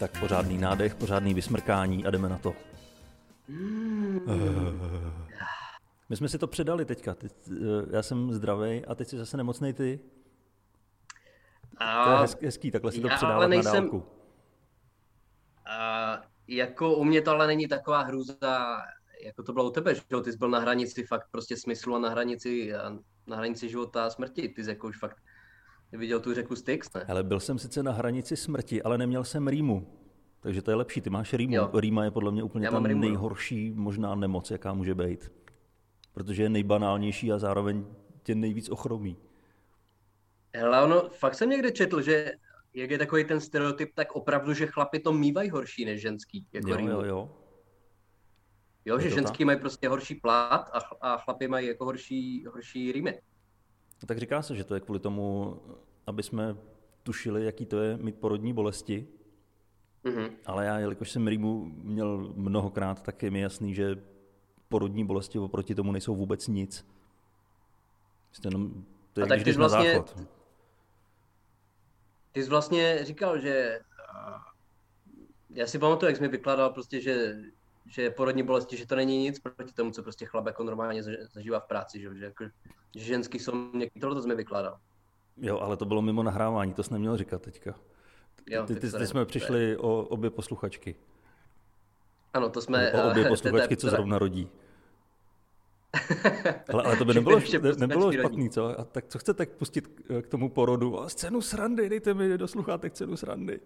Tak pořádný nádech, pořádný vysmrkání a jdeme na to. Mm. My jsme si to předali teďka. Teď, eh, já jsem zdravý a teď jsi zase nemocnej ty. A, To je hezký, hezký takhle si to předávat ale na nejsem- dálku. a jako u mě to ale není taková hrůza, jako to bylo u tebe, že? Ty jsi byl na hranici fakt prostě smyslu a na hranici, a na hranici života a smrti. Ty jsi jako už fakt viděl tu řeku Styx, ne? Ale byl jsem sice na hranici smrti, ale neměl jsem rýmu. Takže to je lepší, ty máš rýmu. Jo. Rýma je podle mě úplně Já ta rýmu, nejhorší možná nemoc, jaká může být. Protože je nejbanálnější a zároveň tě nejvíc ochromí. Hele, ono, fakt jsem někde četl, že jak je takový ten stereotyp, tak opravdu, že chlapi to mývají horší než ženský. Jako Jo, rýmu. jo, jo. jo Je že ženský mají prostě horší plát a, chl- a chlapi mají jako horší, horší rýmy. Tak říká se, že to je kvůli tomu, aby jsme tušili, jaký to je mít porodní bolesti. Mhm. Ale já, jelikož jsem rýmu měl mnohokrát, tak je mi jasný, že porodní bolesti oproti tomu nejsou vůbec nic. Prostě jenom, to je, A tak když ty jsi na vlastně- záchod. Ty jsi vlastně říkal, že a, já si pamatuju, jak jsi mi vykládal prostě, že, že porodní bolesti, že to není nic proti tomu, co prostě chlap jako normálně zaž- zažívá v práci, že, že, jako, že ženský jsou někdy, tohle to jsi mi vykládal. Jo, ale to bylo mimo nahrávání, to jsi neměl říkat teďka. Jo, Ty, ty, ty jsme přišli o obě posluchačky. Ano, to jsme... O obě eh, posluchačky, co zrovna rodí. Hele, ale to by nebylo, nebylo špatný, co? A tak co chcete pustit k, k tomu porodu? A scénu srandy, dejte mi do sluchátek scénu srandy.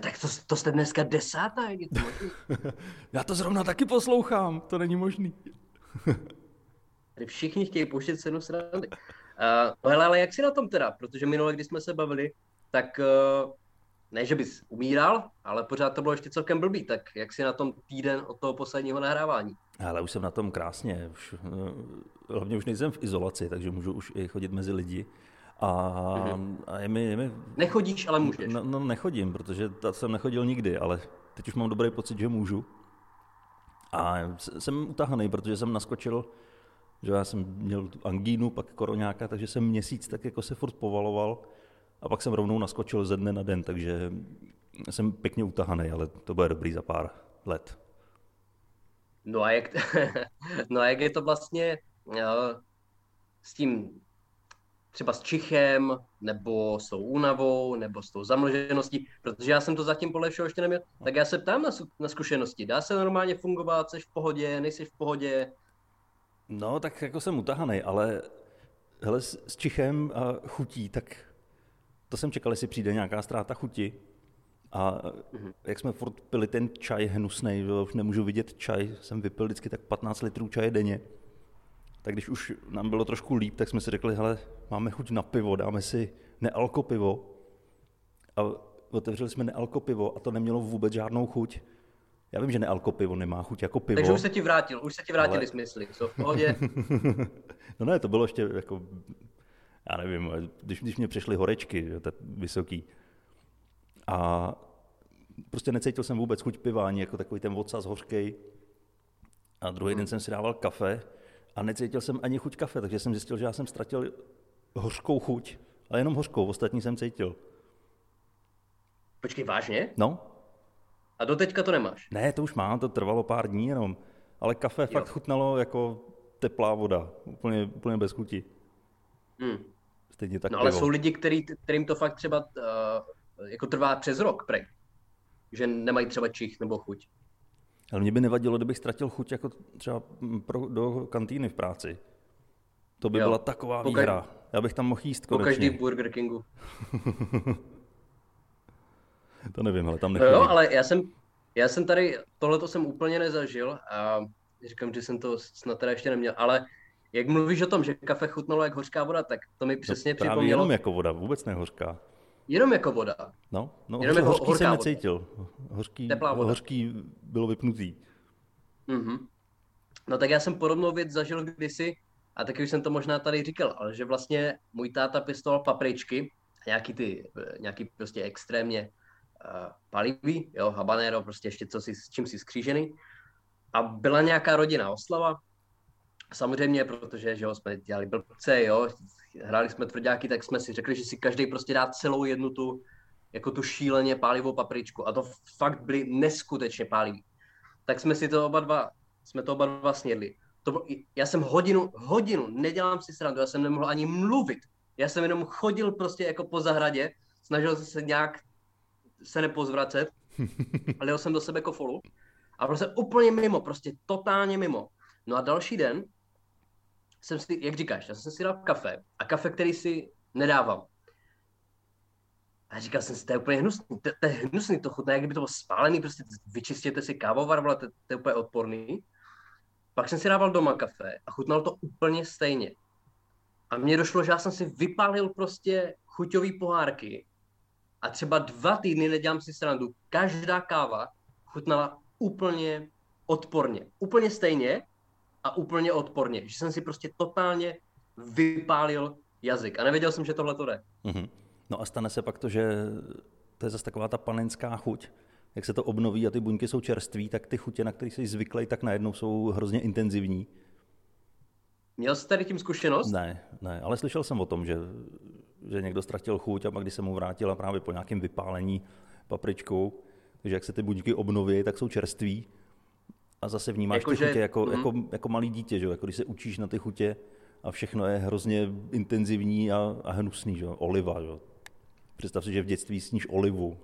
Tak to, to jste dneska desátá, jak je to možný? Já to zrovna taky poslouchám, to není možný. Tady všichni chtějí pouštět cenu srandy. Uh, no hele, ale jak jsi na tom teda? Protože minule, když jsme se bavili, tak uh, ne, že bys umíral, ale pořád to bylo ještě celkem blbý. Tak jak jsi na tom týden od toho posledního nahrávání? Ale už jsem na tom krásně. Už, eh, hlavně už nejsem v izolaci, takže můžu už i chodit mezi lidi. A, a je mi, je mi Nechodíš, ale můžeš. No, no nechodím, protože ta jsem nechodil nikdy, ale teď už mám dobrý pocit, že můžu. A jsem utahaný, protože jsem naskočil, že já jsem měl tu angínu, pak koroňáka, takže jsem měsíc tak jako se furt povaloval a pak jsem rovnou naskočil ze dne na den, takže jsem pěkně utahaný, ale to bude dobrý za pár let. No a jak, no a jak je to vlastně uh, s tím třeba s čichem, nebo s tou únavou, nebo s tou zamlžeností, protože já jsem to zatím podle všeho ještě neměl, tak já se ptám na, na zkušenosti. Dá se normálně fungovat, jsi v pohodě, nejsi v pohodě, No, tak jako jsem utahaný, ale hele, s, čichem a chutí, tak to jsem čekal, jestli přijde nějaká ztráta chuti. A jak jsme furt pili ten čaj hnusnej, že už nemůžu vidět čaj, jsem vypil vždycky tak 15 litrů čaje denně. Tak když už nám bylo trošku líp, tak jsme si řekli, hele, máme chuť na pivo, dáme si nealko pivo. A otevřeli jsme nealko pivo a to nemělo vůbec žádnou chuť. Já vím, že nealko pivo nemá chuť jako pivo. takže už se ti vrátil, už se ti vrátili Ale- smysly, jsou v pohodě. No ne, to bylo ještě jako, já nevím, když, když mě přišly horečky, tak vysoký. A prostě necítil jsem vůbec chuť piva, ani jako takový ten ocas hořkej. A druhý den jsem si dával kafe a necítil jsem ani chuť kafe, takže jsem zjistil, že já jsem ztratil hořkou chuť, ale jenom hořkou, ostatní jsem cítil. Počkej, vážně? No, A doteďka to nemáš? ne, to už mám, to trvalo pár dní jenom, ale kafe fakt chutnalo jako teplá voda, úplně, úplně bez chuti. Hmm. Stejně tak No ale pivo. jsou lidi, který, kterým to fakt třeba uh, jako trvá přes rok, prej. Že nemají třeba čich nebo chuť. Ale mě by nevadilo, kdybych ztratil chuť jako třeba pro, do kantýny v práci. To by Jo. byla taková Po výhra. Já bych tam mohl jíst Po konečně. každý Burger Kingu. To nevím, ale tam No nechodím. jo, ale já jsem, já jsem tady, tohle jsem úplně nezažil a říkám, že jsem to snad teda ještě neměl, ale jak mluvíš o tom, že kafe chutnalo jak hořká voda, tak to mi přesně no, právě připomnělo, jenom jako voda, vůbec nehořká. jenom jako voda. No, no Jenom hoř, jako hořký jsem necítil. Hořký, Teplá voda. hořký bylo vypnutý. Mhm. No tak já jsem podobnou věc zažil kdysi, a taky už jsem to možná tady říkal, ale že vlastně můj táta pěstoval papričky, nějaký ty, eh, nějaký prostě extrémně uh, palivý, jo, habanero, prostě ještě co si, s čím si skřížený. A byla nějaká rodinná oslava, samozřejmě, protože, že jo, jsme dělali blbce, jo, hráli jsme tvrdáky, tak jsme si řekli, že si každý prostě dá celou jednu tu, jako tu šíleně pálivou papričku a to fakt byly neskutečně pálivý. Tak jsme si to oba dva, jsme to oba dva snědli. To bylo, já jsem hodinu, hodinu, nedělám si srandu, já jsem nemohl ani mluvit. Já jsem jenom chodil prostě jako po zahradě, snažil jsem se nějak se nepozvracet, ale jsem do sebe kofolu a prostě úplně mimo, prostě totálně mimo. No a další den jsem si, jak říkáš, já jsem si dal kafe a kafe, který si nedávám. A říkal jsem si, to je úplně hnusný, to, to je hnusný, to chutná, jak kdyby to bylo spálený, prostě vyčistěte si kávovar, vole, to, to je úplně odporný. Pak jsem si dával doma kafe a chutnal to úplně stejně. A mně došlo, že já jsem si vypálil prostě chuťový pohárky a třeba dva týdny, nedělám si srandu, každá káva chutnala úplně odporně. Úplně stejně a úplně odporně. Že jsem si prostě totálně vypálil jazyk. A nevěděl jsem, že tohle to jde. Mm-hmm. No a stane se pak to, že to je zase taková ta panenská chuť, jak se to obnoví a ty buňky jsou čerství, tak ty chutě, na které jsi zvyklý, tak najednou jsou hrozně intenzivní. Měl jsi tady tím zkušenost? Ne, ne, ale slyšel jsem o tom, že, že někdo ztratil chuť a pak když se mu vrátila právě po nějakém vypálení papričkou, že jak se ty buňky obnoví, tak jsou čerství a zase vnímáš jako, ty že... chutě jako, mm. jako, jako malý dítě, že? jako když se učíš na ty chutě a všechno je hrozně intenzivní a, a hnusný, že? oliva. Že? Představ si, že v dětství sníš olivu.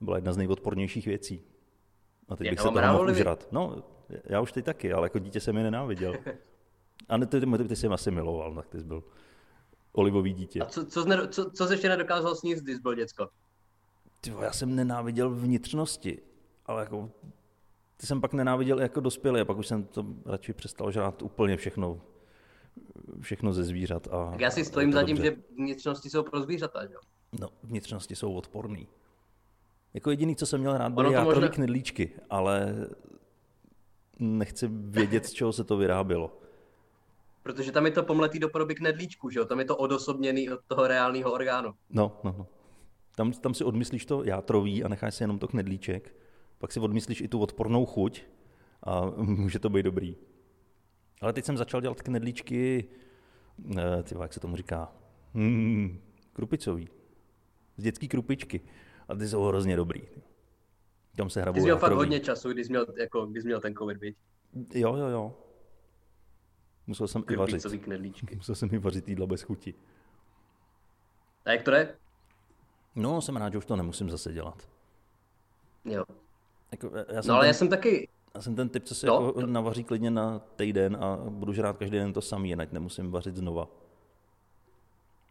Byla jedna z nejodpornějších věcí. A teď bych se toho mohl užrat. No, já už teď taky, ale jako dítě jsem je nenáviděl. A ne, ty, ty, ty jsi asi miloval, tak ty jsi byl olivový dítě. A co, co, zne, co, co jsi ještě nedokázal sníst, když byl děcko? Ty, já jsem nenáviděl vnitřnosti, ale jako ty jsem pak nenáviděl jako dospělý a pak už jsem to radši přestal žrát úplně všechno, všechno ze zvířat. A, tak já si stojím za tím, že vnitřnosti jsou pro zvířata, jo? No, vnitřnosti jsou odporný. Jako jediný, co jsem měl rád, byly játrový možná... knedlíčky, ale nechci vědět, z čeho se to vyrábělo. Protože tam je to pomletý do podoby knedlíčku, že jo? Tam je to odosobněný od toho reálného orgánu. No, no, no. Tam, tam si odmyslíš to játrový a necháš si jenom to knedlíček. Pak si odmyslíš i tu odpornou chuť a může to být dobrý. Ale teď jsem začal dělat knedlíčky, eh, tyva, jak se tomu říká, hmm, krupicový z dětský krupičky. A ty jsou hrozně dobrý. Tam se hrabou Ty jsi měl fakt hodně času, když jsi měl, jako, když jsi měl ten covid, viď? Jo, jo, jo. Musel jsem i vařit. knedlíčky. Musel jsem i vařit jídla bez chuti. A jak to jde? No, jsem rád, že už to nemusím zase dělat. Jo. Jako, já jsem no ale ten, já jsem taky... Já jsem ten typ, co si no. jako navaří klidně na týden a budu žrát každý den to samý, jinak nemusím vařit znova.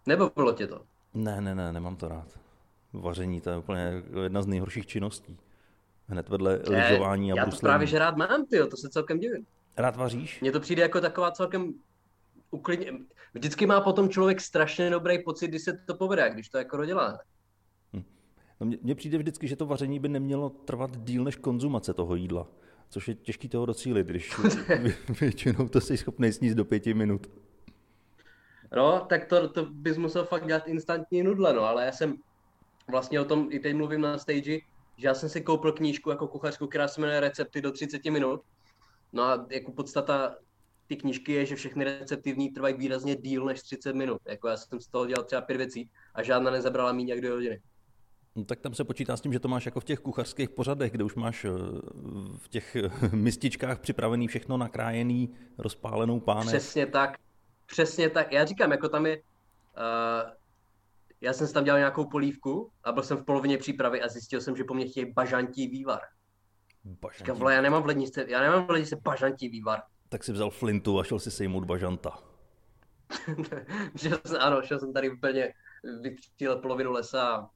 Nebo bylo tě to? Ne, ne, ne, nemám to rád. Vaření, to je úplně jedna z nejhorších činností. Hned vedle lyžování a Já to právě, že rád mám, ty, to se celkem divím. Rád vaříš? Mně to přijde jako taková celkem uklidně. Vždycky má potom člověk strašně dobrý pocit, když se to povede, když to jako dodělá. Hm. No mně přijde vždycky, že to vaření by nemělo trvat díl než konzumace toho jídla, což je těžký toho docílit, když většinou to jsi schopný sníst do pěti minut. No, tak to, to bys musel fakt dělat instantní nudle, no, ale já jsem vlastně o tom i teď mluvím na stage, že já jsem si koupil knížku jako kuchařku, která se jmenuje Recepty do 30 minut. No a jako podstata ty knížky je, že všechny recepty v ní trvají výrazně díl než 30 minut. Jako já jsem z toho dělal třeba pět věcí a žádná nezabrala méně jak dvě hodiny. No, tak tam se počítá s tím, že to máš jako v těch kuchařských pořadech, kde už máš eh, v těch mističkách připravený všechno nakrájený, rozpálenou pánev. Přesně tak. Přesně tak. Já říkám, jako tam je... Uh, já jsem si tam dělal nějakou polívku a byl jsem v polovině přípravy a zjistil jsem, že po mně chtějí bažantí vývar. Bažantí. Říkám, vole, já nemám v ledničce, já nemám v ledničce bažantí vývar. Tak si vzal flintu a šel si sejmout bažanta. šel jsem, ano, šel jsem tady úplně, vytříl polovinu lesa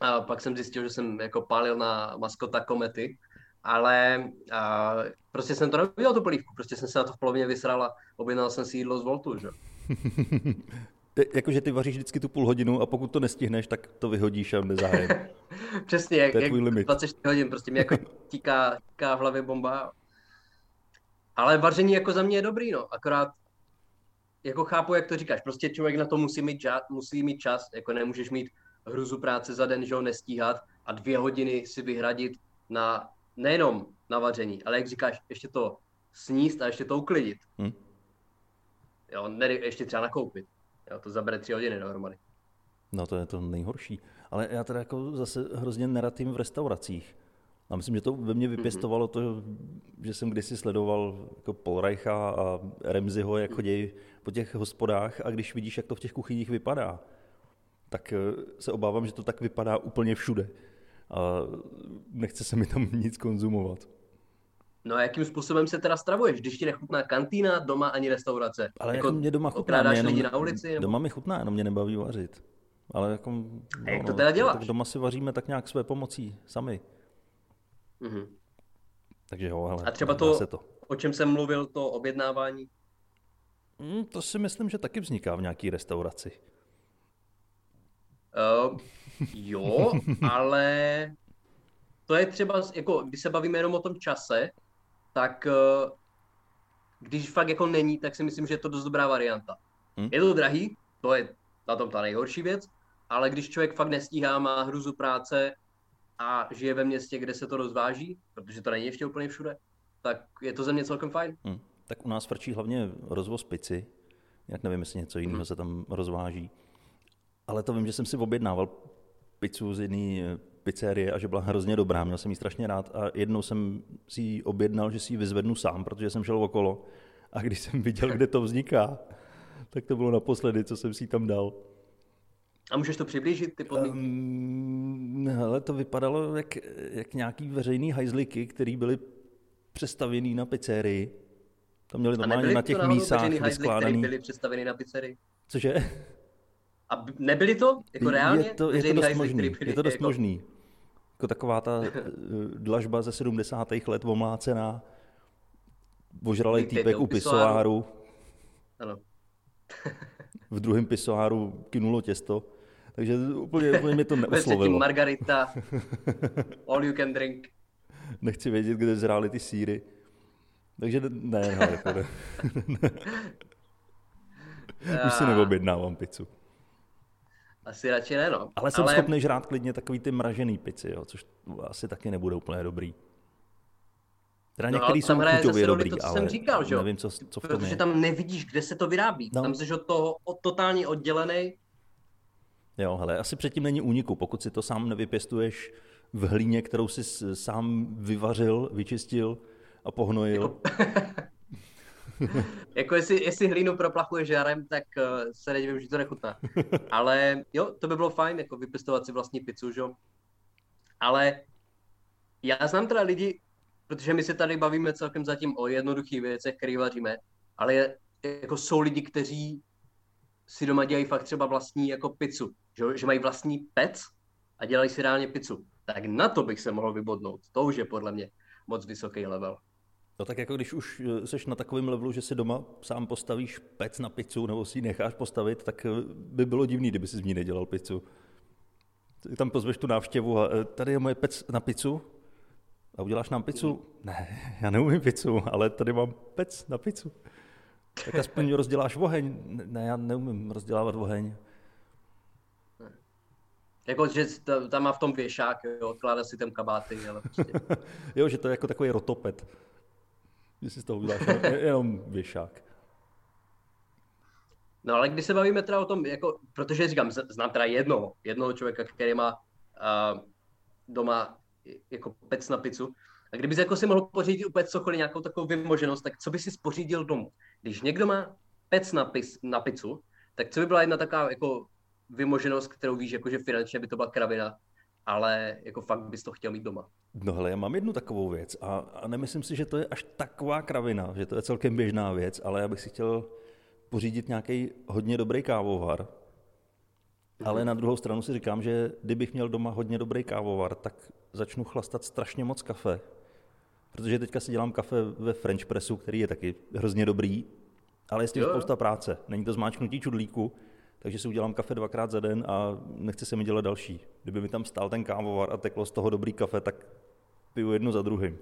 a pak jsem zjistil, že jsem jako pálil na maskota komety ale a, prostě jsem to neudělal tu polívku, prostě jsem se na to v polovině vysral a objednal jsem si jídlo z Voltu, že? Jakože ty vaříš vždycky tu půl hodinu a pokud to nestihneš, tak to vyhodíš a nezájem. Přesně, jak, jak 24 hodin, prostě mi jako tíká, tíká v hlavě bomba. Ale vaření jako za mě je dobrý, no, akorát jako chápu, jak to říkáš, prostě člověk na to musí mít, čas, musí mít čas, jako nemůžeš mít hruzu práce za den, že ho nestíhat a dvě hodiny si vyhradit na nejenom na vaření, ale jak říkáš, ještě to sníst a ještě to uklidit. Hmm. Jo, ne, ještě třeba nakoupit. Jo, to zabere tři hodiny dohromady. No to je to nejhorší. Ale já teda jako zase hrozně neratím v restauracích. A myslím, že to ve mně vypěstovalo to, že jsem kdysi sledoval jako Polreicha a Remziho, jak chodí po těch hospodách a když vidíš, jak to v těch kuchyních vypadá, tak eh, se obávám, že to tak vypadá úplně všude. A nechce se mi tam nic konzumovat. No a jakým způsobem se teda stravuješ, když ti nechutná kantýna, doma ani restaurace? Ale jako, jako mě doma chutná, mě jenom, lidi na ulici? Nebo? Doma mi chutná, jenom mě nebaví vařit. Ale jako, a jak no, to teda děláš? Tak doma si vaříme tak nějak své pomocí, sami. Mm-hmm. Takže jo, ale A třeba to, se to, o čem jsem mluvil, to objednávání? Mm, to si myslím, že taky vzniká v nějaké restauraci. Uh, jo, ale to je třeba, jako, když se bavíme jenom o tom čase, tak uh, když fakt jako není, tak si myslím, že je to dost dobrá varianta. Hmm? Je to drahý, to je na tom ta nejhorší věc, ale když člověk fakt nestíhá, má hruzu práce a žije ve městě, kde se to rozváží, protože to není ještě úplně všude, tak je to ze mě celkem fajn. Hmm. Tak u nás frčí hlavně rozvoz pici, jak nevím, jestli něco jiného hmm. se tam rozváží. Ale to vím, že jsem si objednával pizzu z jiné eh, pizzerie a že byla hrozně dobrá, měl jsem ji strašně rád a jednou jsem si ji objednal, že si ji vyzvednu sám, protože jsem šel okolo a když jsem viděl, kde to vzniká, tak to bylo naposledy, co jsem si tam dal. A můžeš to přiblížit, ty podmínky? Um, hele, to vypadalo jak, jak nějaký veřejný hajzliky, který byly přestavěný na pizzerii. To měli normálně na těch to mísách vyskládaný. byly přestavěný na pizzerii? Cože? A nebyli to? Jako reálně? Je to, je to dost možný. Je to dost jako... možný. Jako taková ta eh, dlažba ze 70. let omlácená, ožralý týpek u pisoáru. Ano. v druhém pisoáru kynulo těsto. Takže úplně, úplně mě to neoslovilo. margarita, all you can drink. Nechci vědět, kde zrály ty síry. Takže ne, jako ne. Už si neobjednávám pizzu. Asi radši ne, no. Ale jsem Ale... schopný žrát klidně takový ty mražený pici, jo, což asi taky nebude úplně dobrý. Teda no, některý jsou chuťově dobrý, to, co ale jsem říkal, že? nevím, co, co v tom Protože je. tam nevidíš, kde se to vyrábí. No. Tam jsi od toho od totálně oddělený. Jo, hele, asi předtím není úniku. Pokud si to sám nevypěstuješ v hlíně, kterou jsi sám vyvařil, vyčistil a pohnojil. Jako... jako jestli, jestli hlínu proplachuje žárem, tak uh, se nedivím, že to nechutná. Ale jo, to by bylo fajn, jako vypěstovat si vlastní pizzu, že? Ale já znám teda lidi, protože my se tady bavíme celkem zatím o jednoduchých věcech, které vaříme, ale je, jako jsou lidi, kteří si doma dělají fakt třeba vlastní jako pizzu, že, že mají vlastní pec a dělají si reálně pizzu. Tak na to bych se mohl vybodnout. To už je podle mě moc vysoký level. No tak jako když už jsi eh, na takovém levelu, že si doma sám postavíš pec na pizzu nebo si ji necháš postavit, tak eh, by bylo divný, kdyby si z ní nedělal pizzu. Tam pozveš tu návštěvu a eh, tady je moje pec na pizzu a uděláš nám pizzu? Ne, já neumím pizzu, ale tady mám pec na pizzu. Tak aspoň rozděláš oheň. Ne, já neumím rozdělávat oheň. Jako, že tam má v tom věšák, jo, odkládá si tam kabáty, ale prostě. jo, že to je jako takový rotopet že si z toho uděláš jenom věšák. No ale když se bavíme teda o tom, jako, protože říkám, znám teda jednoho, jednoho člověka, který má uh, doma jako pec na pizzu, a kdybys jako si mohl pořídit úplně cokoliv, nějakou takovou vymoženost, tak co by si spořídil domů? Když někdo má pec na, pis, na pizzu, tak co by byla jedna taková jako vymoženost, kterou víš, jako, že finančně by to byla kravina, ale jako fakt bys to chtěl mít doma. No hele, já mám jednu takovou věc a, a nemyslím si, že to je až taková kravina, že to je celkem běžná věc, ale já bych si chtěl pořídit nějaký hodně dobrý kávovar, ale na druhou stranu si říkám, že kdybych měl doma hodně dobrý kávovar, tak začnu chlastat strašně moc kafe, protože teďka si dělám kafe ve French Pressu, který je taky hrozně dobrý, ale je s tím jo. spousta práce. Není to zmáčknutí čudlíku, takže si udělám kafe dvakrát za den a nechci se mi dělat další. Kdyby mi tam stál ten kávovar a teklo z toho dobrý kafe, tak piju jedno za druhým.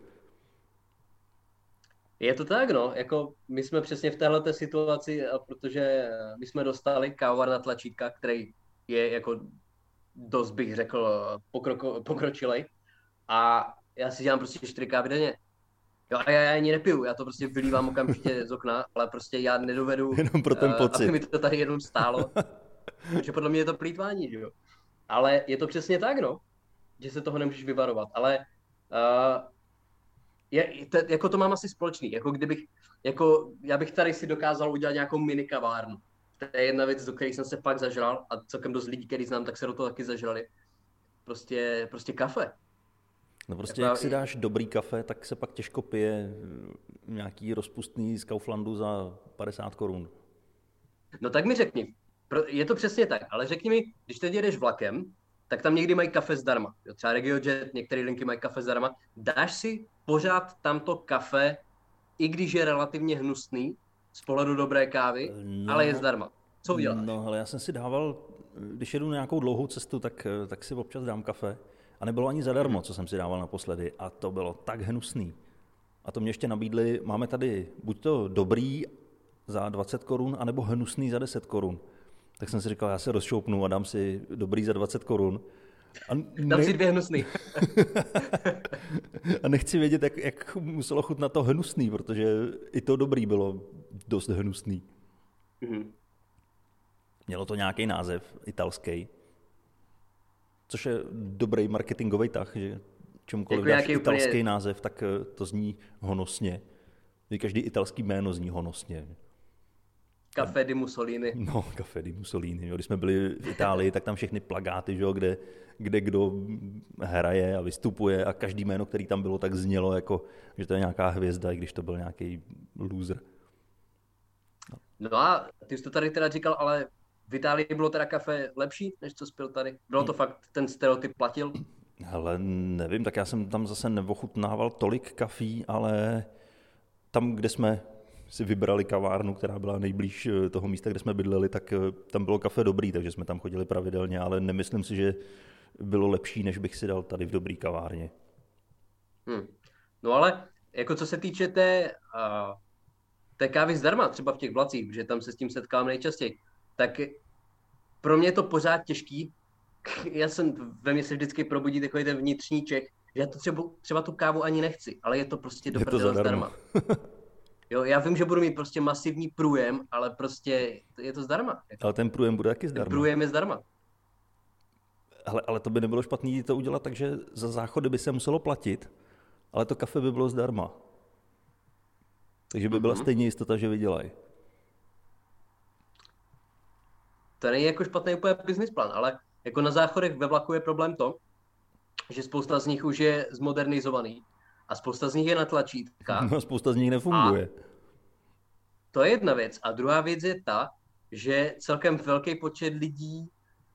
Je to tak, no. Jako my jsme přesně v této situaci, protože my jsme dostali kávovar na tlačítka, který je jako dost bych řekl pokroko, pokročilej. A já si dělám prostě čtyři kávy denně. Jo, a já, já ani nepiju, já to prostě vylívám okamžitě z okna, ale prostě já nedovedu, Jenom pro ten uh, aby mi to tady jenom stálo. Protože podle mě je to plýtvání, že jo. Ale je to přesně tak, no. Že se toho nemůžeš vyvarovat. Ale uh, je, to, jako to mám asi společný. Jako kdybych, jako já bych tady si dokázal udělat nějakou mini kavárnu. To je jedna věc, do které jsem se pak zažral a celkem dost lidí, který znám, tak se do toho taky zažrali. Prostě, prostě kafe. No prostě jak si dáš dobrý kafe, tak se pak těžko pije nějaký rozpustný z Kauflandu za 50 korun. No tak mi řekni, je to přesně tak, ale řekni mi, když teď jedeš vlakem, tak tam někdy mají kafe zdarma. Jo, třeba RegioJet, některé linky mají kafe zdarma. Dáš si pořád tamto kafe, i když je relativně hnusný, z pohledu dobré kávy, no, ale je zdarma. Co uděláš? No, ale já jsem si dával, když jedu nějakou dlouhou cestu, tak, tak si občas dám kafe. A nebylo ani zadarmo, co jsem si dával naposledy. A to bylo tak hnusný. A to mě ještě nabídli, máme tady buď to dobrý za 20 korun, anebo hnusný za 10 korun. Tak jsem si říkal, já se rozšoupnu a dám si dobrý za 20 korun. A ne... Dám si dvě hnusný. a nechci vědět, jak, jak muselo chutnat to hnusný, protože i to dobrý bylo dost hnusný. Mm-hmm. Mělo to nějaký název italský, což je dobrý marketingový tah, že čemukoliv jako dáš italský úplně... název, tak eh, to zní honosně. Každý italský jméno zní honosně. Café di Mussolini. No, Café di Mussolini. Jo. Když jsme byli v Itálii, tak tam všechny plagáty, že jo, kde, kde kdo hraje a vystupuje a každý jméno, který tam bylo, tak znělo jako, že to je nějaká hvězda, i když to byl nějaký loser. No. no a ty jsi to tady teda říkal, ale v Itálii bylo teda kafe lepší, než co spil tady? Bylo to fakt, ten stereotyp platil? Hele, nevím, tak já jsem tam zase neochutnával tolik kafí, ale tam, kde jsme si vybrali kavárnu, která byla nejblíž eh, toho místa, kde jsme bydleli, tak eh, tam bylo kafe dobrý, takže jsme tam chodili pravidelně, ale nemyslím si, že bylo lepší, než bych si dal tady v dobrý kavárně. Hmm. No ale jako co se týče té, uh, té kávy zdarma, třeba v těch vlacích, že tam se s tím setkám nejčastěji, tak pro mě je to pořád těžký. Já jsem ve mně se vždycky probudí takový ten vnitřní ček, že já to třeba, třeba tu kávu ani nechci, ale je to prostě do je zdarma. Jo, já vím, že budu mít prostě masivní průjem, ale prostě je to zdarma. Ale ten průjem bude taky zdarma. Ten průjem je zdarma. Ale, ale to by nebylo špatný to udělat takže za záchody by se muselo platit, ale to kafe by bylo zdarma. Takže by byla mm-hmm. stejně jistota, že vydělají. To není jako špatný úplně business plán, ale jako na záchodech ve vlaku je problém to, že spousta z nich už je zmodernizovaný a spousta z nich je na tlačítka. No, spousta z nich nefunguje. A to je jedna věc. A druhá věc je ta, že celkem velký počet lidí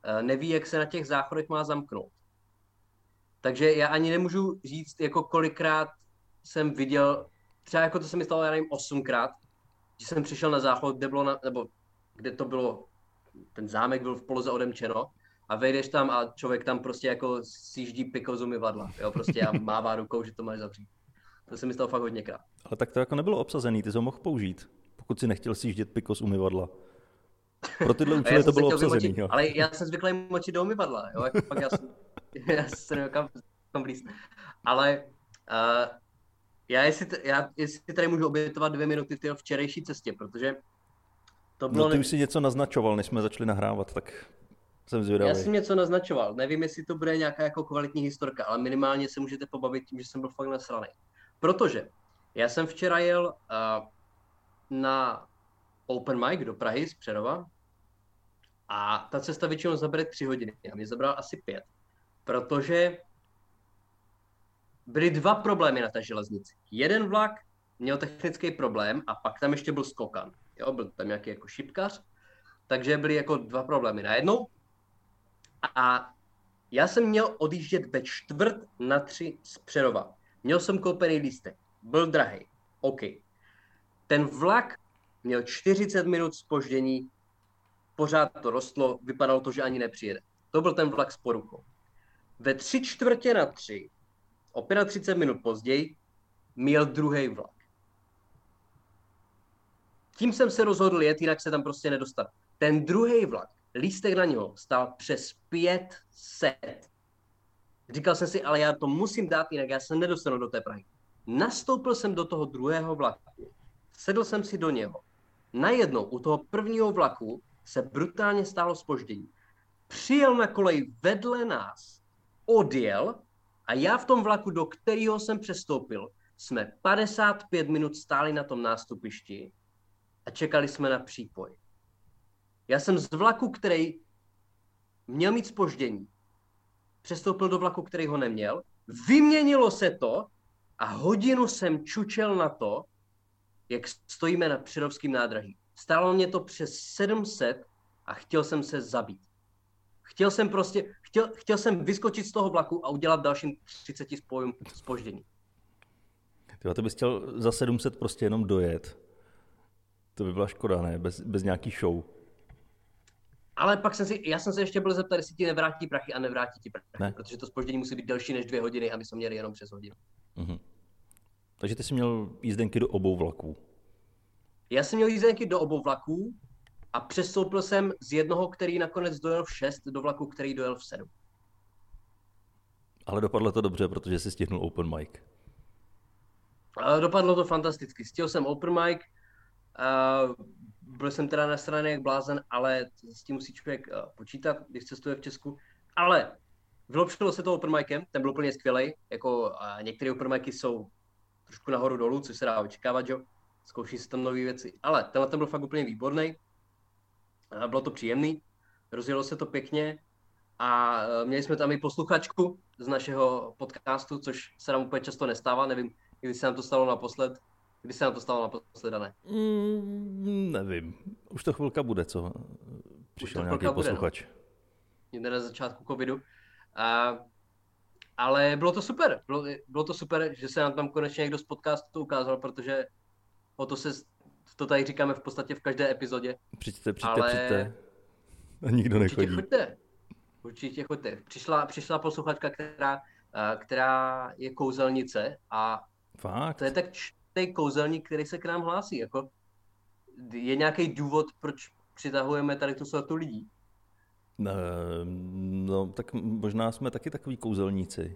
eh, neví, jak se na těch záchodech má zamknout. Takže já ani nemůžu říct, jako kolikrát jsem viděl, třeba jako to se mi stalo, já nevím, osmkrát, že jsem přišel na záchod, kde bylo, na, nebo kde to bylo, ten zámek byl v poloze odemčeno a vejdeš tam a člověk tam prostě jako sjíždí piko z umyvadla, jo, prostě a mává rukou, že to máš zavřít. To se mi stalo fakt hodněkrát. Ale tak to jako nebylo obsazený, ty jsi ho mohl použít, pokud si nechtěl sjíždět piko z umyvadla. Pro tyhle účely to bylo obsazený, jo. Ale já jsem zvyklý močit do umyvadla, jo, jako pak já jsem, já jsem kam, kam blíz. Ale uh, já jestli, já jestli tady můžu obětovat dvě minuty ty včerejší cestě, protože to bylo... No ty už si něco naznačoval, než jsme začali nahrávat, tak jsem zvědavý. Já jsem něco naznačoval. Nevím, jestli to bude nějaká jako kvalitní historka, ale minimálně se můžete pobavit tím, že jsem byl fakt nasraný. Protože já jsem včera jel uh, na open mic do Prahy z Přerova a ta cesta většinou zabere tři hodiny. A mě zabral asi pět. Protože byly dva problémy na té železnici. Jeden vlak měl technický problém a pak tam ještě byl skokan. Jo, byl tam nějaký jako šipkař, takže byly jako dva problémy. Najednou a já jsem měl odjíždět ve čtvrt na tři z Přerova. Měl jsem koupený lístek. Byl drahý. OK. Ten vlak měl 40 minut spoždění, pořád to rostlo, vypadalo to, že ani nepřijede. To byl ten vlak s poruchou. Ve tři čtvrtě na tři, o 35 minut později, měl druhý vlak. Tím jsem se rozhodl jet, jinak se tam prostě nedostat. Ten druhý vlak lístek na něho stál přes 500. Říkal jsem si, ale já to musím dát, jinak já se nedostanu do té Prahy. Nastoupil jsem do toho druhého vlaku, sedl jsem si do něho. Najednou u toho prvního vlaku se brutálně stálo spoždění. Přijel na kolej vedle nás, odjel a já v tom vlaku, do kterého jsem přestoupil, jsme 55 minut stáli na tom nástupišti a čekali jsme na přípoj. Já jsem z vlaku, který měl mít spoždění, přestoupil do vlaku, který ho neměl, vyměnilo se to a hodinu jsem čučel na to, jak stojíme na Přirovským nádraží. Stálo mě to přes 700 a chtěl jsem se zabít. Chtěl jsem prostě, chtěl, chtěl jsem vyskočit z toho vlaku a udělat dalším 30 spojům spoždění. Ty to bys chtěl za 700 prostě jenom dojet. To by byla škoda, ne? Bez, bez nějaký show. Ale pak jsem si, já jsem se ještě byl zeptat, jestli ti nevrátí prachy a nevrátí ti prachy, Ne. protože to spoždění musí být delší než dvě hodiny a my jsme měli jenom přes hodinu. Mhm. Takže ty jsi měl jízdenky do obou vlaků. Já jsem měl jízdenky do obou vlaků a přestoupil jsem z jednoho, který nakonec dojel v 6, do vlaku, který dojel v 7. Ale dopadlo to dobře, protože jsi stihnul open mic. Ale dopadlo to fantasticky. Stihl jsem open mic, uh, byl jsem teda na straně jak blázen, ale s tím musí člověk uh, počítat, když cestuje v Česku. Ale vylepšilo se to open micem, ten byl úplně skvělý. Jako uh, některé open micy jsou trošku nahoru dolů, což se dá očekávat, že. Zkouší se tam nové věci. Ale tenhle ten byl fakt úplně výborný. Uh, bylo to příjemný, rozjelo se to pěkně a uh, měli jsme tam i posluchačku z našeho podcastu, což se nám úplně často nestává, nevím, kdy se nám to stalo naposled. Kdy se nám to stalo naposled, ne? Mm, nevím. Už to chvilka bude, co přišel to nějaký bude, no. posluchač. Někde na začátku covidu. A, ale bylo to super. Bylo, bylo to super, že se nám tam konečně někdo z podcastu ukázal, protože o to se, to tady říkáme v podstatě v každé epizodě. Přijďte, přijďte, Ale- přijďte. A nikdo Určitě nechodí. choďte. Určitě choďte. Přišla, přišla posluchačka, která, a, která je kouzelnice a Fakt? to je tak čtej kouzelník, který se k nám hlásí. Jako, je nějaký důvod, proč přitahujeme tady tu sortu lidí? Ne, No, tak možná jsme taky takový kouzelníci.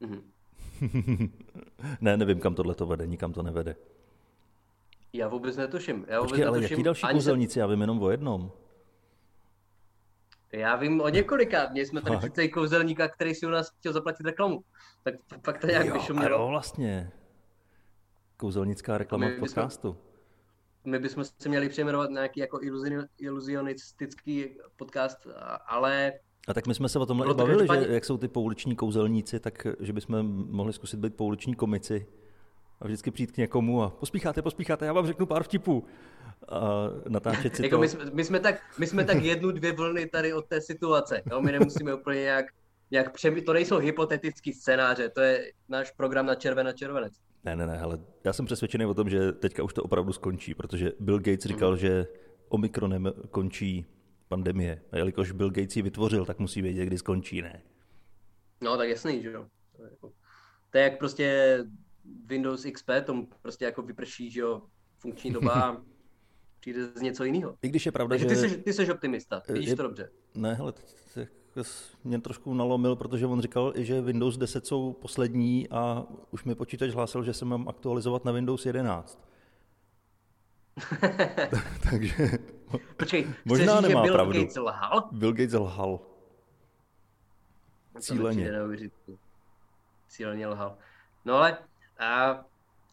Mhm. ne, nevím, kam tohle to vede, nikam to nevede. Já vůbec netuším. Já vůbec Počkej, ale netuším. jaký další Ani se- kouzelníci? Já vím jenom o jednom. Já vím o několika. Měli jsme tady přece kouzelníka, který si u nás chtěl zaplatit reklamu. Tak pak to nějak a jo, vyšumělo. vlastně. Kouzelnická reklama v bychom- podcastu. My bychom se měli přejmenovat nějaký jako iluzi- iluzionistický podcast, ale A tak my jsme se o tomhle i bavili, že jak jsou ty pouliční kouzelníci, tak že bychom mohli zkusit být pouliční komici a vždycky přijít k někomu a pospícháte, pospícháte, já vám řeknu pár vtipů. A natáčet si jako to. my, jsme, my, jsme tak, my jsme tak jednu, dvě vlny tady od té situace. Jo? My nemusíme úplně nějak, nějak přemý... To nejsou hypotetický scénáře, to je náš program na červená červenec. Ne, ne, ne, ale já jsem přesvědčený o tom, že teďka už to opravdu skončí, protože Bill Gates říkal, že Omikronem končí pandemie. A jelikož Bill Gates ji vytvořil, tak musí vědět, kdy skončí, ne? No tak jasný, že jo. To je jako- To je jak prostě Windows XP, tomu prostě jako vyprší, že jo, funkční doba přijde z něco jiného. I když je pravda, Takže že... ty jsi, ty jsi optimista, vidíš je- to dobře. Ne, hele, mě trošku nalomil, protože on říkal, že Windows 10 jsou poslední a už mi počítač hlásil, že se mám aktualizovat na Windows 11. Takže Počkej, Možná říct, nemá že Bill pravdu. Gates lhal? Bill Gates lhal. Cíleně. Cíleně lhal. No ale a,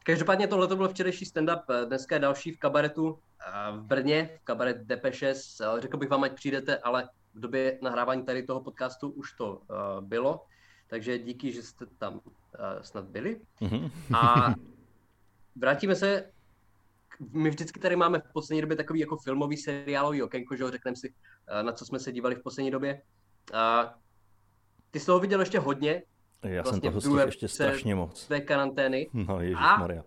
každopádně tohle to byl včerejší stand-up, eh, dneska je další v kabaretu a, v Brně, v kabaret DP6. Eh, Řekl bych vám, ať přijdete, ale v době nahrávání tady toho podcastu už to uh, bylo, takže díky, že jste tam uh, snad byli. Mhm. A vrátíme se, my vždycky tady máme v poslední době takový jako filmový seriálový okénko, že jo, řekneme si, eh, na co jsme se dívali v poslední době. A ty jsi toho viděl ještě hodně, Já Vlastně jsem toho stihl ještě strašně moc. své karantény. No, A- Maria.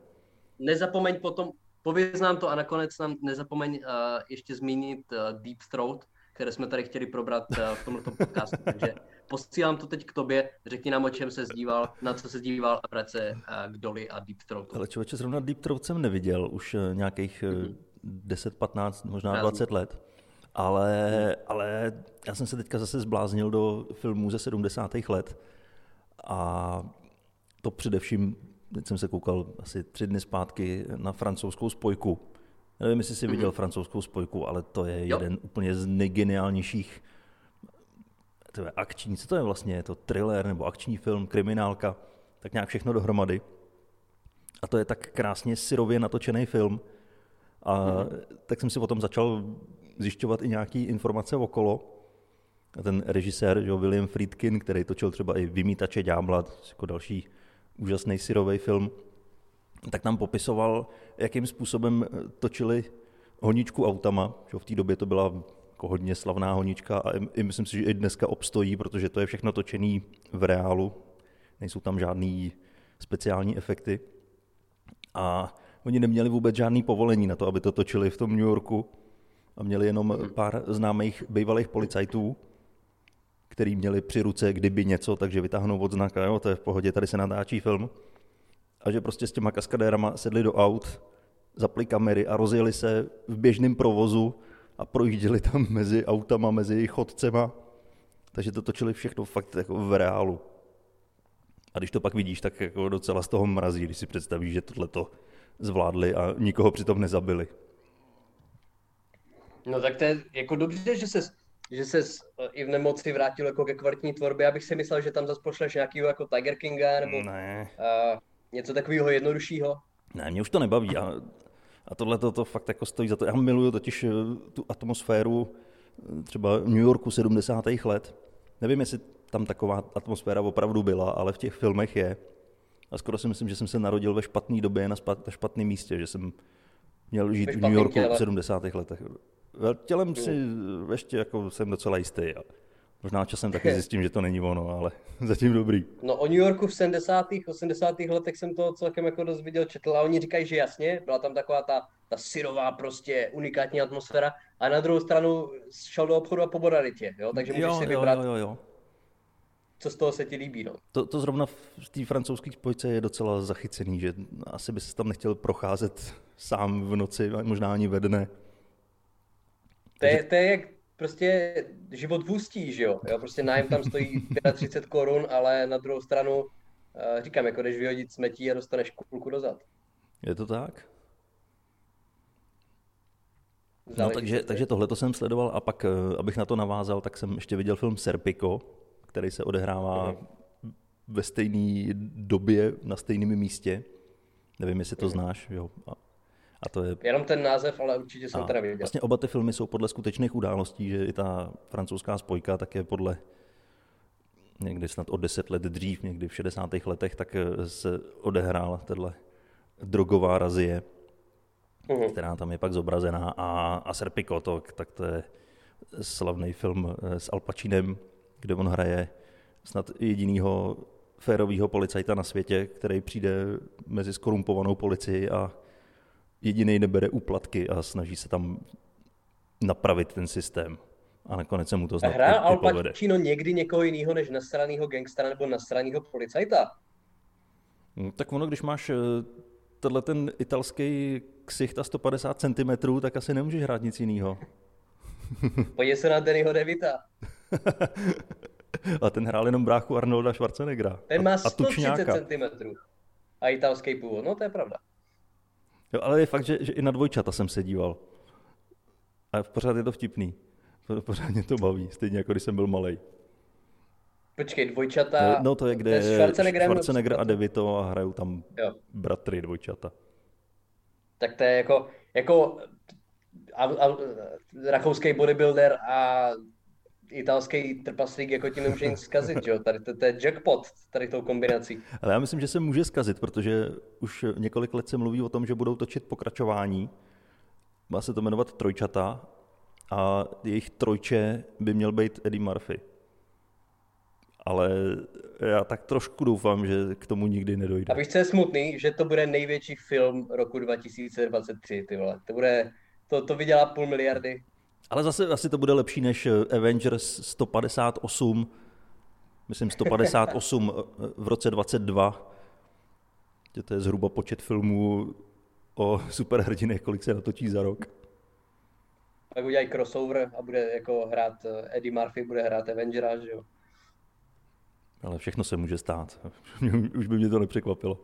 Nezapomeň potom, pověz nám to a nakonec nám nezapomeň uh, ještě zmínit uh, Deep Throat, které jsme tady chtěli probrat uh, v tomto podcastu. Takže posílám to teď k tobě, řekni nám, o čem se zdíval, na co se zdíval a vrať se uh, k Dolly a Deep Throatu. Ale člověče, zrovna Deep Throat jsem neviděl už eh, nějakých eh, 10, 15, možná Já- 20 let. Ale, ale já jsem se teďka zase zbláznil do filmů ze 70. let. A to především, teď jsem se koukal asi tři dny zpátky na francouzskou spojku. Nevím, jestli jsi viděl mm-hmm. francouzskou spojku, ale to je jo. jeden úplně z nejgeniálnějších to je akční, co to je vlastně? Je to thriller nebo akční film, kriminálka, tak nějak všechno dohromady. A to je tak krásně syrově natočený film. A mm-hmm. tak jsem si potom začal zjišťovat i nějaké informace okolo. A ten režisér, že William Friedkin, který točil třeba i Vymítače ďábla, jako další úžasný syrový film, tak tam popisoval, jakým způsobem točili honičku autama. Že v té době to byla jako hodně slavná honička a i myslím si, že i dneska obstojí, protože to je všechno točený v reálu. Nejsou tam žádný speciální efekty. A oni neměli vůbec žádný povolení na to, aby to točili v tom New Yorku a měli jenom pár známých bývalých policajtů, který měli při ruce kdyby něco, takže vytáhnou od znaka, jo, to je v pohodě, tady se natáčí film. A že prostě s těma kaskadérama sedli do aut, zapli kamery a rozjeli se v běžném provozu a projížděli tam mezi autama, mezi chodcema. Takže to točili všechno fakt jako v reálu. A když to pak vidíš, tak jako docela z toho mrazí, když si představíš, že tohle to zvládli a nikoho přitom nezabili. No tak to je jako dobře, že se že se i v nemoci vrátil jako ke kvalitní tvorbě. Já bych si myslel, že tam zase pošleš nějakýho jako Tiger Kinga nebo ne. uh, něco takového jednoduššího. Ne, mě už to nebaví. A, a tohle to, to fakt jako stojí za to. Já miluju totiž eh, tu atmosféru eh, třeba New Yorku 70. let. Nevím, jestli tam taková atmosféra opravdu byla, ale v těch filmech je. A skoro si myslím, že jsem se narodil ve špatné době na špatném místě, že jsem měl žít v New Yorku těle. v 70. letech. Tělem si ještě jako jsem docela jistý. A možná časem taky zjistím, že to není ono, ale zatím dobrý. No o New Yorku v 70. 80. letech jsem to celkem jako dost viděl, četl a oni říkají, že jasně, byla tam taková ta, ta syrová prostě unikátní atmosféra a na druhou stranu šel do obchodu a pobodali tě, jo? takže můžeš jo, si vybrat, jo, jo, jo. co z toho se ti líbí. No. To, to zrovna v té francouzské spojce je docela zachycený, že asi by se tam nechtěl procházet sám v noci, možná ani ve dne. To je, to je jak prostě život v ústí, že jo? jo? Prostě nájem tam stojí 35 korun, ale na druhou stranu eh, říkám, jako jdeš vyhodit smetí a dostaneš kulku dozad. Je to tak? No, takže, takže tohle to jsem sledoval a pak, eh, abych na to navázal, tak jsem ještě viděl film Serpico, který se odehrává mm. ve stejné době, na stejném místě. Nevím, jestli to mm. znáš. Jo. A to je... Jenom ten název, ale určitě jsem a teda viděl. Vlastně oba ty filmy jsou podle skutečných událostí, že i ta francouzská spojka tak je podle někdy snad o deset let dřív, někdy v 60. letech, tak eh, se odehrála tahle drogová razie, uhum. která tam je pak zobrazená. A, a Serpico, to, tak to je slavný film eh, s Al Pacinem, kde on hraje snad jedinýho férového policajta na světě, který přijde mezi skorumpovanou policii a jediný nebere úplatky a snaží se tam napravit ten systém. A nakonec se mu to znamená. Hra Al Pacino někdy někoho jiného než nasranýho gangstera nebo nasranýho policajta? No, tak ono, když máš eh, tenhle ten italský ksicht a 150 cm, tak asi nemůžeš hrát nic jiného. Pojď se na Dannyho DeVita. a ten hrál jenom bráchu Arnolda Schwarzeneggera. Ten má 130 cm. A italský původ, no to je pravda. Jo, ale je fakt, že, že i na dvojčata jsem se díval. A pořád je to vtipný. Pořád mě to baví, stejně jako když jsem byl malý. Počkej, dvojčata... No, no to je, kde je Schwarzenegger, Schwarzenegger a Devito a hrajou tam jo. bratry dvojčata. Tak to je jako, jako a, a, rakouský bodybuilder a italský trpaslík jako tím nemůže nic zkazit, jo? Tady to, to je jackpot, tady tou kombinací. Ale já myslím, že se může zkazit, protože už několik let se mluví o tom, že budou točit pokračování. Má se to jmenovat Trojčata a jejich trojče by měl být Eddie Murphy. Ale já tak trošku doufám, že k tomu nikdy nedojde. A víš, co je smutný? Že to bude největší film roku 2023, ty vole. To bude, to, to vydělá půl miliardy ale zase asi to bude lepší než eh, Avengers 158, myslím 158 eh, v roce 22. To je zhruba počet filmů o superhrdinech, kolik se natočí za rok. Tak udělají crossover a bude jako hrát eh, Eddie Murphy, bude hrát Avengera, že jo? Ale všechno se může stát. Už by mě to nepřekvapilo.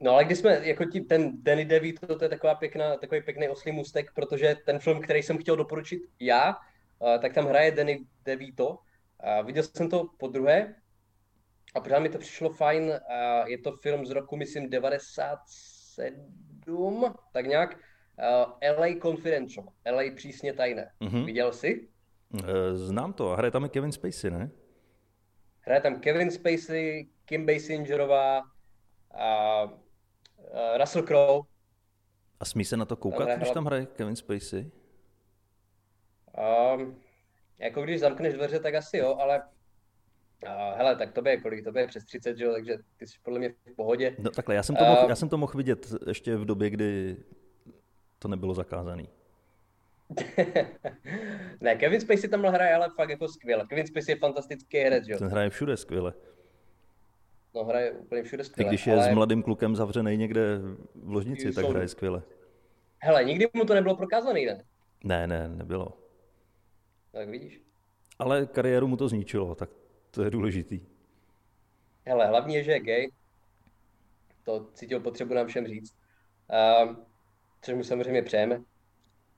No ale když jsme, jako tí, ten Danny DeVito, to je taková pěkná, takový pěkný oslý můstek, protože ten film, který jsem chtěl doporučit já, tak tam hraje Danny DeVito. A viděl jsem to po druhé a pořád mi to přišlo fajn. A je to film z roku, myslím, 97, tak nějak. LA Confidential, LA přísně tajné. Mm-hmm. Viděl jsi? Eh, znám to. A hraje tam i Kevin Spacey, ne? Hraje tam Kevin Spacey, Kim Basingerová, a Russell Crowe. A smí se na to koukat, tam když tam hraje Kevin Spacey? Um, jako když zamkneš dveře, tak asi jo, ale uh, hele, tak to je kolik, to je přes 30, jo, takže ty jsi podle mě v pohodě. No takhle, já jsem to, mohl, uh, já jsem to mohl vidět ještě v době, kdy to nebylo zakázané. ne, Kevin Spacey tam hraje ale fakt jako skvěle. Kevin Spacey je fantastický herec, jo. Ten hraje všude skvěle. No hraje úplně všude skvěle. I když je ale... s mladým klukem zavřený někde v ložnici, tak hraje skvěle. Hele, nikdy mu to nebylo prokázané, ne? Ne, ne, nebylo. Tak vidíš. Ale kariéru mu to zničilo, tak to je důležitý. Hele, hlavně je, že je gay. To cítil potřebu nám všem říct. Um, což mu samozřejmě přejeme.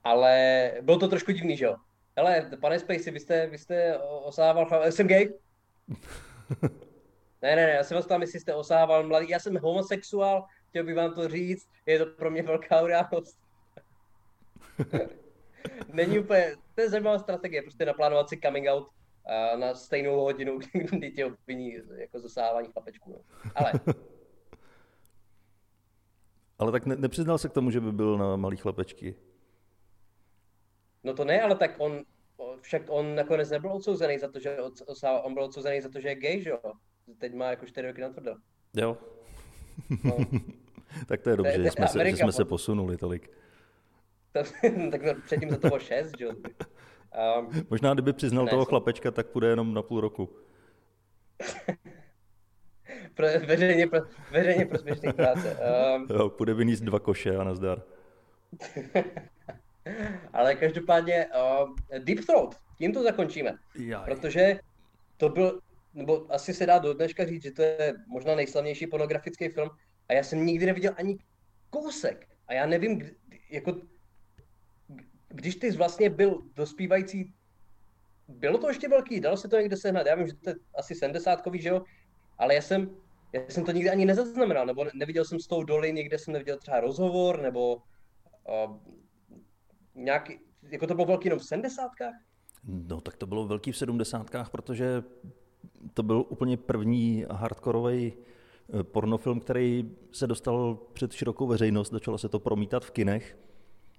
Ale bylo to trošku divný, že jo? Hele, pane Spacey, vy jste, vy jste osával, jsem gay? ne, ne, ne, já se vás tam, jestli jste osával mladý, já jsem homosexuál, chtěl bych vám to říct, je to pro mě velká událost. Není úplně, to je zajímavá strategie, prostě naplánovat si coming out uh, na stejnou hodinu, kdy tě obviní jako zasávání chlapečků. No. Ale ale tak ne, nepřiznal se k tomu, že by byl na malý chlapečky. No to ne, ale tak on, však on nakonec nebyl odsouzený za to, že on byl odsouzený za to, že je gay, že jo? Teď má jako čtyři roky na tvrdo. Jo. No. tak to je dobře, to je, že, jsme se, že jsme se posunuli tolik. To, tak no, předtím za to bylo šest, že jo? Um, Možná kdyby přiznal ne, toho chlapečka, tak půjde jenom na půl roku. pro, veřejně, pro, veřejně prospěšný práce. Um, jo, půjde vyníst dva koše a nazdar. Ale každopádně uh, Deep Throat, tím to zakončíme. Jaj. Protože to byl, nebo asi se dá do dneška říct, že to je možná nejslavnější pornografický film a já jsem nikdy neviděl ani kousek. A já nevím, kdy, jako, když ty vlastně byl dospívající, bylo to ještě velký, dalo se to někde sehnat, já vím, že to je asi 70 že jo, ale já jsem, já jsem to nikdy ani nezaznamenal, nebo neviděl jsem s tou doly, někde jsem neviděl třeba rozhovor, nebo uh, nějaký, jako to bylo velký jenom v 70. No tak to bylo velký v 70. protože to byl úplně první hardkorový eh, pornofilm, který se dostal před širokou veřejnost, začalo se to promítat v kinech.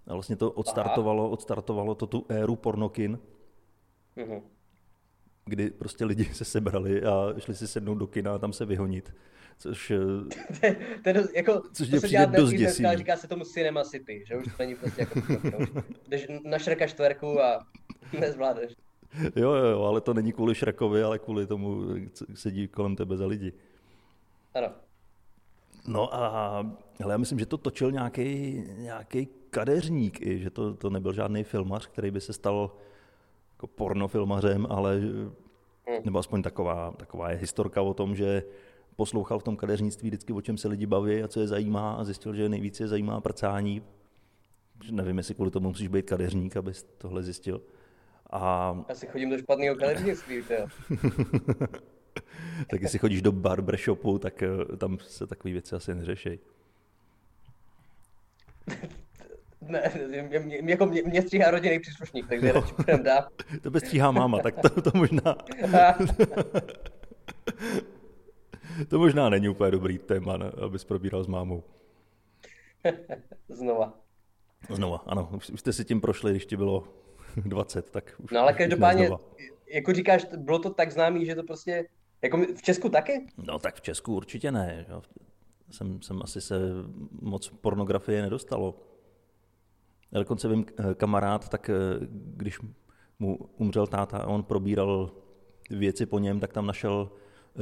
A vlastně to odstartovalo, odstartovalo to tu éru pornokin. Mm-hmm kdy prostě lidi se sebrali a šli si sednout do kina a tam se vyhonit. Což, to, to, to, jako, což to se dělá dost děsivý. Říká se tomu Cinema City, že už to není prostě jako jdeš na Šreka čtverku a nezvládneš. Jo, jo, jo, ale to není kvůli Šrekovi, ale kvůli tomu, co sedí kolem tebe za lidi. Ano. No a hele, já myslím, že to točil nějaký nějaký kadeřník i, že to, to nebyl žádný filmař, který by se stal jako pornofilmařem, ale hmm. nebo aspoň taková, taková je historka o tom, že poslouchal v tom kadeřnictví vždycky, o čem se lidi baví a co je zajímá a zjistil, že nejvíce je zajímá prcání. Nevím, jestli kvůli tomu musíš být kadeřník, abys tohle zjistil. A... Asi chodím do špatného kadeřnictví, tak jestli chodíš do barbershopu, tak eh, tam se takové věci asi neřešejí. Ne, mě, mě, jako mě, mě stříhá rodinný příslušník, takže radši půjdem. To by stříhá máma, tak to, to možná... to možná není úplně dobrý téma, ne, abys probíral s mámou. Znova. Znova, ano. Už jste si tím prošli, když ti bylo 20, tak už No ale každopádně, jako říkáš, bylo to tak známý, že to prostě, jako v Česku taky? No tak v Česku určitě ne. Jsem, jsem asi se moc pornografie nedostalo. Já dokonce vím, eh, kamarád, tak eh, když mu umřel táta a on probíral věci po něm, tak tam našel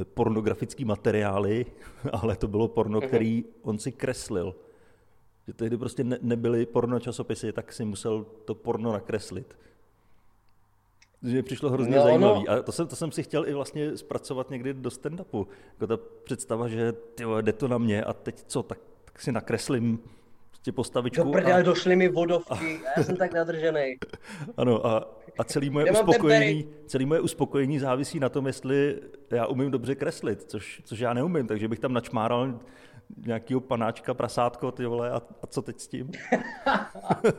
eh, pornografický materiály, ale to bylo porno, mhm. který on si kreslil. Že tehdy prostě ne, nebyly porno časopisy, tak si musel to porno nakreslit. že mi přišlo hrozně no, zajímavý. No. A to jsem, to jsem si chtěl i vlastně zpracovat někdy do stand-upu. Jako ta představa, že tyjo, jde to na mě a teď co, tak, tak si nakreslím prostě postavičku. Do prdele, a... došly mi vodovky a já jsem tak nadržený. Ano a, a celý, moje uspokojení, celý moje uspokojení závisí na tom, jestli já umím dobře kreslit, což, což já neumím, takže bych tam načmáral nějakýho panáčka, prasátko, ty vole, a, a co teď s tím?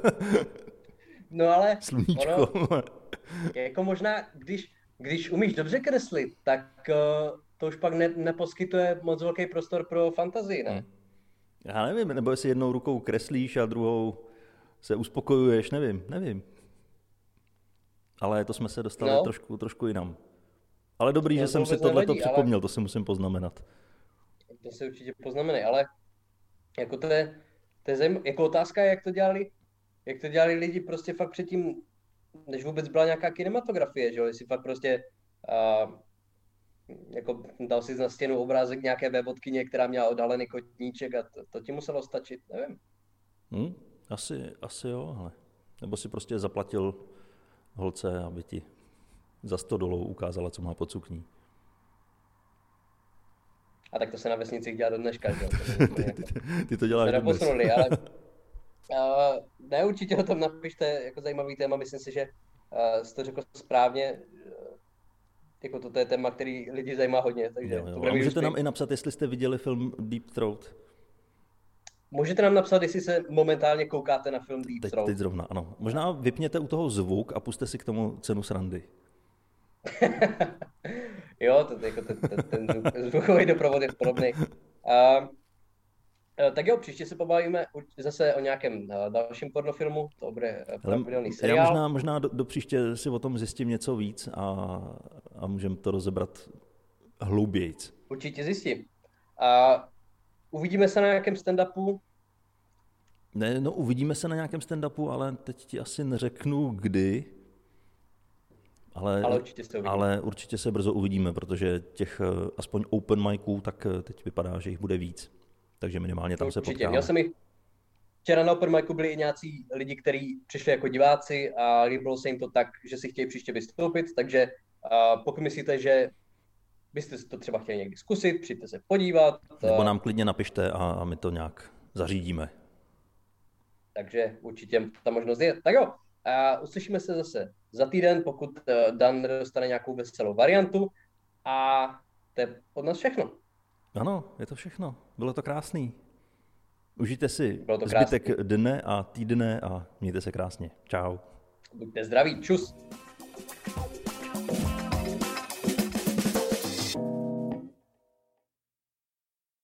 no ale... Sluníčko. Ono, jako možná, když, když umíš dobře kreslit, tak uh, to už pak ne, neposkytuje moc velký prostor pro fantazii, ne? Hmm. Já nevím, nebo jestli jednou rukou kreslíš a druhou se uspokojuješ, nevím, nevím. Ale to jsme se dostali no. trošku, trošku jinam. Ale dobrý, to že jsem si tohle připomněl, ale... to si musím poznamenat. To si určitě poznamenej, ale jako to je, to je zajím, jako otázka jak to dělali, jak to dělali lidi prostě fakt předtím, než vůbec byla nějaká kinematografie, že jo, jestli fakt prostě uh, jako dal si na stěnu obrázek nějaké webotkyně, která měla odhalený kotníček a to, to ti muselo stačit, nevím. Hmm, asi, asi jo, ale nebo si prostě zaplatil holce, aby ti za 100 dolů ukázala, co má pod sukní. A tak to se na vesnicích dělá do dneška, že? ty, ty, ty, to děláš dnes. posunuli, ale uh, ne, určitě o tom napište jako zajímavý téma, myslím si, že uh, jsi to řekl správně, jako to je téma, který lidi zajímá hodně. Takže jo, jo. To A můžete nám i napsat, jestli jste viděli film Deep Throat. Můžete nám napsat, jestli se momentálně koukáte na film Deep teď, Throat. Teď zrovna, ano. Možná vypněte u toho zvuk a puste si k tomu cenu srandy. jo, to, jako ten, ten, ten zvuk, zvukový doprovod je podobný. Uh, tak jo, příště se pobavíme zase o nějakém dalším pornofilmu, to bude pravidelný seriál. Já možná, možná do, do příště si o tom zjistím něco víc a, a můžeme to rozebrat hloubějc. Určitě zjistím. A uvidíme se na nějakém stand-upu? Ne, no uvidíme se na nějakém stand-upu, ale teď ti asi neřeknu kdy. Ale, ale, určitě se ale určitě se brzo uvidíme, protože těch eh, aspoň open miců, tak eh, teď vypadá, že jich bude víc. Takže minimálně tam určitě. se potkáme. Měl jsem jich Včera na Open Micu byli i nějací lidi, kteří přišli jako diváci a líbilo se jim to tak, že si chtějí příště vystoupit, takže uh, pokud myslíte, že byste to třeba chtěli někdy zkusit, přijďte se podívat. Nebo nám klidně napište a, a my to nějak zařídíme. Takže určitě ta možnost je. Tak jo, a uslyšíme se zase za týden, pokud uh, Dan dostane nějakou veselou variantu. A to je od nás všechno. Ano, je to všechno. Bylo to krásný. Užijte si zbytek dne a týdne a mějte se krásně. Čau. Buďte zdraví. Čus.